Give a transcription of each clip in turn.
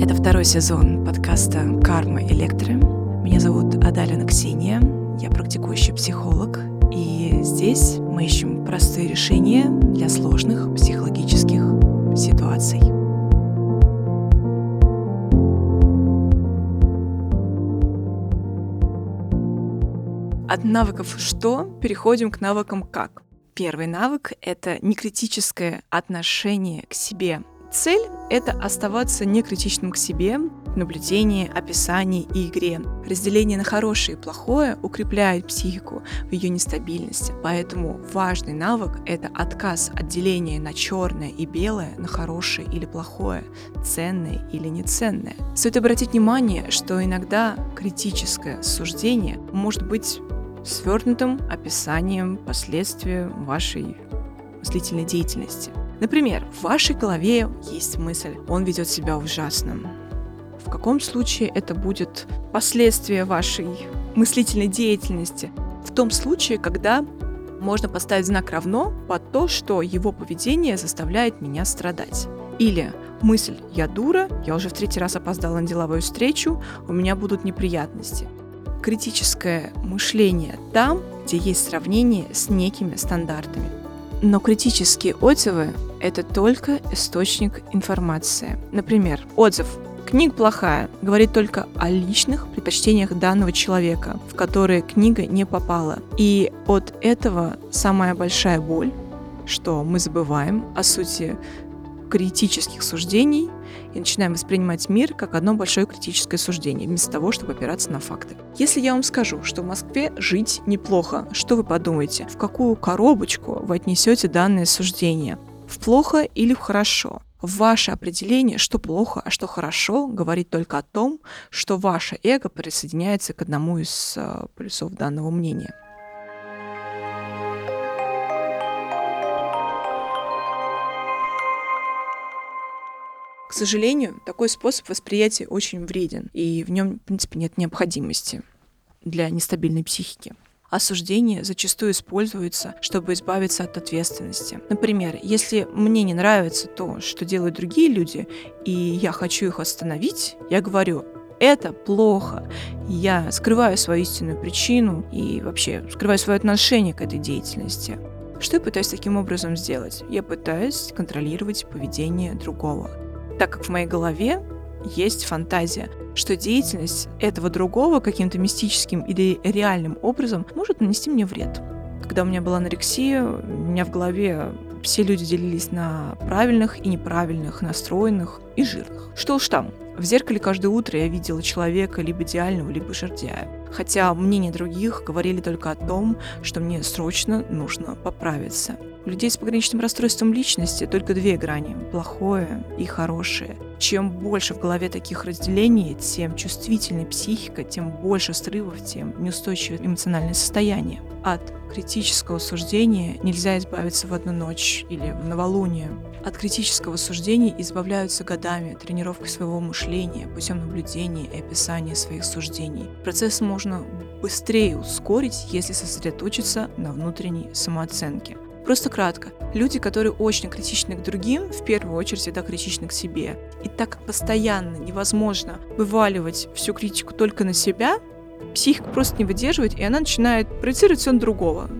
Это второй сезон подкаста «Карма Электро». Меня зовут Адалина Ксения, я практикующий психолог, и здесь мы ищем простые решения для сложных психологических ситуаций. От навыков «что» переходим к навыкам «как». Первый навык — это некритическое отношение к себе. Цель — это оставаться некритичным к себе наблюдении, описании и игре. Разделение на хорошее и плохое укрепляет психику в ее нестабильности. Поэтому важный навык — это отказ от деления на черное и белое, на хорошее или плохое, ценное или неценное. Стоит обратить внимание, что иногда критическое суждение может быть свернутым описанием последствий вашей мыслительной деятельности. Например, в вашей голове есть мысль, он ведет себя ужасно. В каком случае это будет последствия вашей мыслительной деятельности? В том случае, когда можно поставить знак равно под то, что его поведение заставляет меня страдать. Или мысль «я дура», я уже в третий раз опоздала на деловую встречу, у меня будут неприятности критическое мышление там, где есть сравнение с некими стандартами. Но критические отзывы — это только источник информации. Например, отзыв «Книга плохая» говорит только о личных предпочтениях данного человека, в которые книга не попала. И от этого самая большая боль, что мы забываем о сути критических суждений и начинаем воспринимать мир как одно большое критическое суждение, вместо того, чтобы опираться на факты. Если я вам скажу, что в Москве жить неплохо, что вы подумаете? В какую коробочку вы отнесете данное суждение? В плохо или в хорошо? Ваше определение, что плохо, а что хорошо, говорит только о том, что ваше эго присоединяется к одному из э, плюсов данного мнения. К сожалению, такой способ восприятия очень вреден, и в нем, в принципе, нет необходимости для нестабильной психики. Осуждение зачастую используется, чтобы избавиться от ответственности. Например, если мне не нравится то, что делают другие люди, и я хочу их остановить, я говорю, это плохо. Я скрываю свою истинную причину и вообще скрываю свое отношение к этой деятельности. Что я пытаюсь таким образом сделать? Я пытаюсь контролировать поведение другого так как в моей голове есть фантазия, что деятельность этого другого каким-то мистическим или реальным образом может нанести мне вред. Когда у меня была анорексия, у меня в голове все люди делились на правильных и неправильных, настроенных и жирных. Что уж там, в зеркале каждое утро я видела человека либо идеального, либо жердяя. Хотя мнения других говорили только о том, что мне срочно нужно поправиться. Людей с пограничным расстройством личности только две грани – плохое и хорошее. Чем больше в голове таких разделений, тем чувствительнее психика, тем больше срывов, тем неустойчивое эмоциональное состояние. От критического суждения нельзя избавиться в одну ночь или в новолуние. От критического суждения избавляются годами, тренировкой своего мышления, путем наблюдения и описания своих суждений. Процесс можно быстрее ускорить, если сосредоточиться на внутренней самооценке. Просто кратко. Люди, которые очень критичны к другим, в первую очередь всегда критичны к себе. И так постоянно невозможно вываливать всю критику только на себя, психика просто не выдерживает, и она начинает проецировать все на другого.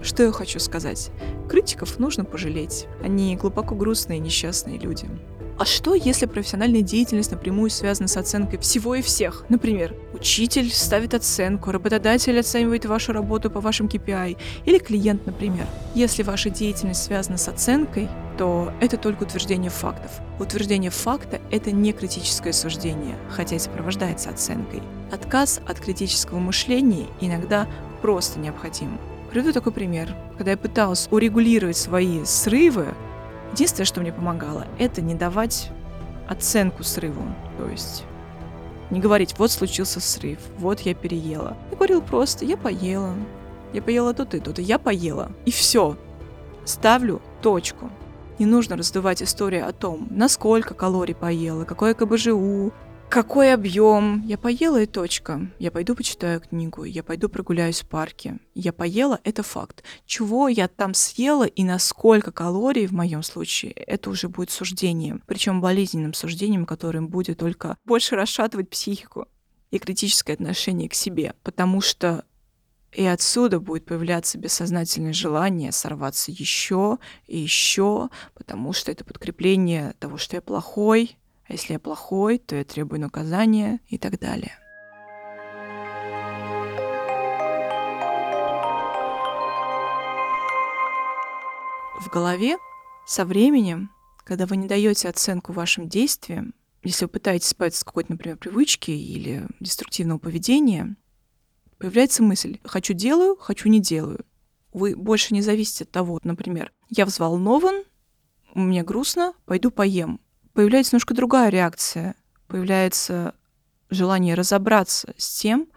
Что я хочу сказать? Критиков нужно пожалеть. Они глубоко грустные и несчастные люди. А что, если профессиональная деятельность напрямую связана с оценкой всего и всех? Например, учитель ставит оценку, работодатель оценивает вашу работу по вашим KPI, или клиент, например. Если ваша деятельность связана с оценкой, то это только утверждение фактов. Утверждение факта — это не критическое суждение, хотя и сопровождается оценкой. Отказ от критического мышления иногда просто необходим. Приведу такой пример. Когда я пыталась урегулировать свои срывы, Единственное, что мне помогало, это не давать оценку срыву. То есть не говорить, вот случился срыв, вот я переела. Я говорил просто, я поела. Я поела тут и тут, и я поела. И все. Ставлю точку. Не нужно раздувать историю о том, насколько калорий поела, какое КБЖУ, какой объем? Я поела и точка. Я пойду почитаю книгу, я пойду прогуляюсь в парке. Я поела, это факт. Чего я там съела и на сколько калорий в моем случае, это уже будет суждением. Причем болезненным суждением, которым будет только больше расшатывать психику и критическое отношение к себе. Потому что и отсюда будет появляться бессознательное желание сорваться еще и еще, потому что это подкрепление того, что я плохой, а если я плохой, то я требую наказания и так далее. В голове со временем, когда вы не даете оценку вашим действиям, если вы пытаетесь избавиться от какой-то, например, привычки или деструктивного поведения, появляется мысль «хочу делаю, хочу не делаю». Вы больше не зависите от того, например, я взволнован, мне грустно, пойду поем. Появляется немножко другая реакция. Появляется желание разобраться с тем,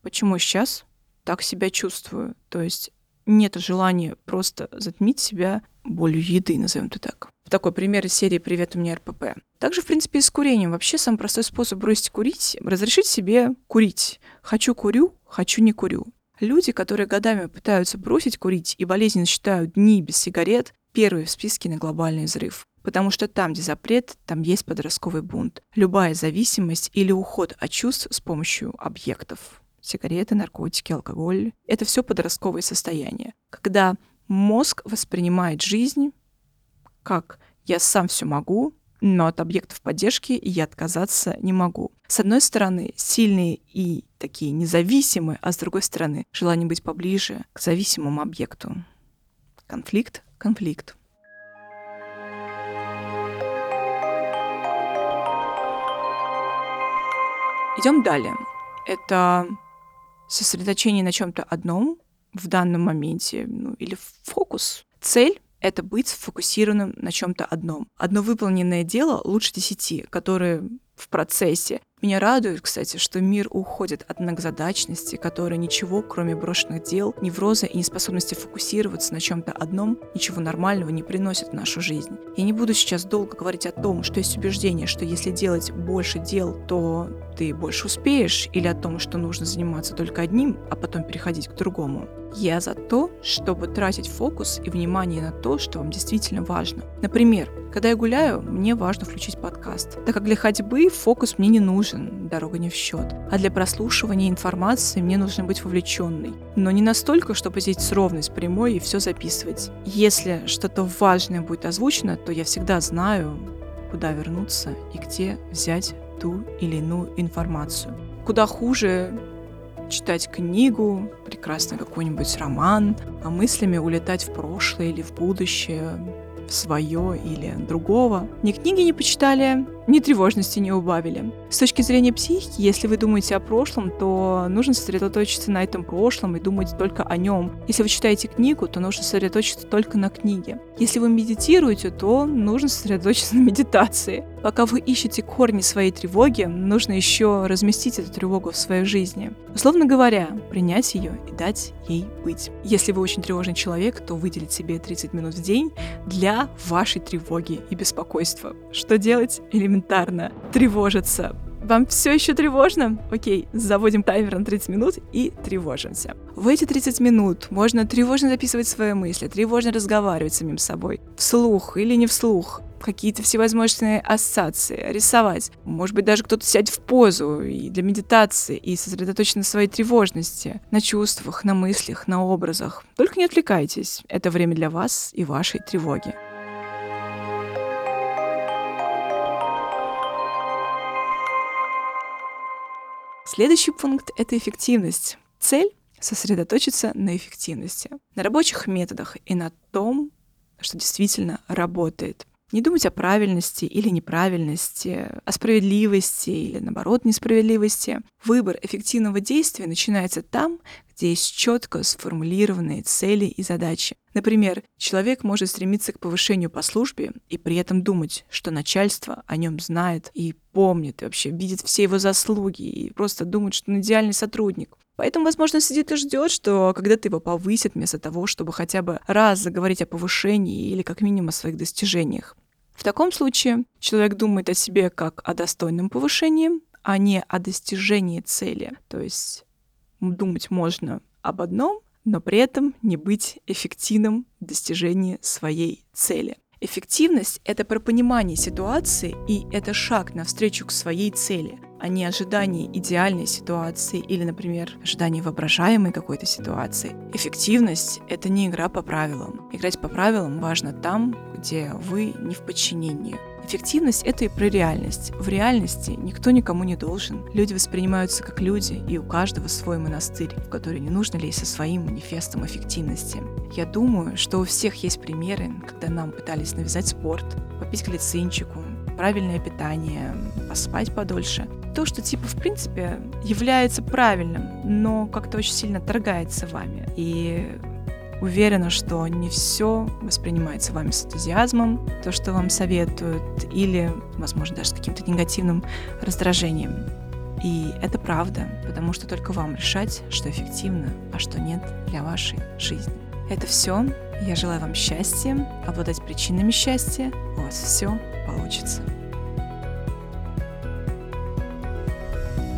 почему сейчас так себя чувствую. То есть нет желания просто затмить себя болью еды, назовем это так. Такой пример из серии «Привет, у меня РПП». Также, в принципе, и с курением. Вообще, самый простой способ бросить курить — разрешить себе курить. Хочу — курю, хочу — не курю. Люди, которые годами пытаются бросить курить и болезненно считают дни без сигарет, первые в списке на глобальный взрыв. Потому что там, где запрет, там есть подростковый бунт. Любая зависимость или уход от чувств с помощью объектов. Сигареты, наркотики, алкоголь — это все подростковые состояния. Когда мозг воспринимает жизнь как «я сам все могу», но от объектов поддержки я отказаться не могу. С одной стороны, сильные и такие независимые, а с другой стороны, желание быть поближе к зависимому объекту. Конфликт, конфликт. Идем далее. Это сосредоточение на чем-то одном в данном моменте, ну, или фокус. Цель — это быть сфокусированным на чем-то одном. Одно выполненное дело лучше десяти, которые в процессе. Меня радует, кстати, что мир уходит от многозадачности, которая ничего, кроме брошенных дел, невроза и неспособности фокусироваться на чем-то одном, ничего нормального не приносит в нашу жизнь. Я не буду сейчас долго говорить о том, что есть убеждение, что если делать больше дел, то ты больше успеешь, или о том, что нужно заниматься только одним, а потом переходить к другому. Я за то, чтобы тратить фокус и внимание на то, что вам действительно важно. Например, когда я гуляю, мне важно включить подкаст, так как для ходьбы фокус мне не нужен, дорога не в счет. А для прослушивания информации мне нужно быть вовлеченной. Но не настолько, чтобы здесь ровность прямой и все записывать. Если что-то важное будет озвучено, то я всегда знаю, куда вернуться и где взять ту или иную информацию. Куда хуже читать книгу, прекрасный какой-нибудь роман, а мыслями улетать в прошлое или в будущее, свое или другого. Ни книги не почитали, ни тревожности не убавили. С точки зрения психики, если вы думаете о прошлом, то нужно сосредоточиться на этом прошлом и думать только о нем. Если вы читаете книгу, то нужно сосредоточиться только на книге. Если вы медитируете, то нужно сосредоточиться на медитации. Пока вы ищете корни своей тревоги, нужно еще разместить эту тревогу в своей жизни. Условно говоря, принять ее и дать ей быть. Если вы очень тревожный человек, то выделить себе 30 минут в день для вашей тревоги и беспокойства. Что делать? Элементарно. Тревожиться. Вам все еще тревожно? Окей, заводим таймер на 30 минут и тревожимся. В эти 30 минут можно тревожно записывать свои мысли, тревожно разговаривать с самим собой, вслух или не вслух, какие-то всевозможные ассоциации, рисовать. Может быть, даже кто-то сядет в позу и для медитации и сосредоточен на своей тревожности, на чувствах, на мыслях, на образах. Только не отвлекайтесь. Это время для вас и вашей тревоги. Следующий пункт — это эффективность. Цель — сосредоточиться на эффективности, на рабочих методах и на том, что действительно работает. Не думать о правильности или неправильности, о справедливости или, наоборот, несправедливости. Выбор эффективного действия начинается там, где есть четко сформулированные цели и задачи. Например, человек может стремиться к повышению по службе и при этом думать, что начальство о нем знает и помнит, и вообще видит все его заслуги, и просто думает, что он идеальный сотрудник. Поэтому, возможно, сидит и ждет, что когда-то его повысят вместо того, чтобы хотя бы раз заговорить о повышении или как минимум о своих достижениях. В таком случае человек думает о себе как о достойном повышении, а не о достижении цели. То есть думать можно об одном, но при этом не быть эффективным в достижении своей цели. Эффективность — это про понимание ситуации, и это шаг навстречу к своей цели, а не ожидание идеальной ситуации или, например, ожидание воображаемой какой-то ситуации. Эффективность — это не игра по правилам. Играть по правилам важно там, где вы не в подчинении. Эффективность — это и про реальность. В реальности никто никому не должен. Люди воспринимаются как люди, и у каждого свой монастырь, в который не нужно лезть со своим манифестом эффективности. Я думаю, что у всех есть примеры, когда нам пытались навязать спорт, попить глицинчику, правильное питание, поспать подольше. То, что типа в принципе является правильным, но как-то очень сильно торгается вами. И Уверена, что не все воспринимается вами с энтузиазмом, то, что вам советуют, или, возможно, даже с каким-то негативным раздражением. И это правда, потому что только вам решать, что эффективно, а что нет для вашей жизни. Это все. Я желаю вам счастья, обладать причинами счастья. У вас все получится.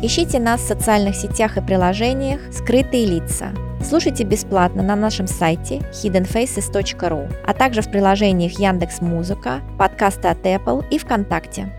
Ищите нас в социальных сетях и приложениях «Скрытые лица». Слушайте бесплатно на нашем сайте hiddenfaces.ru, а также в приложениях Яндекс Музыка, подкасты от Apple и ВКонтакте.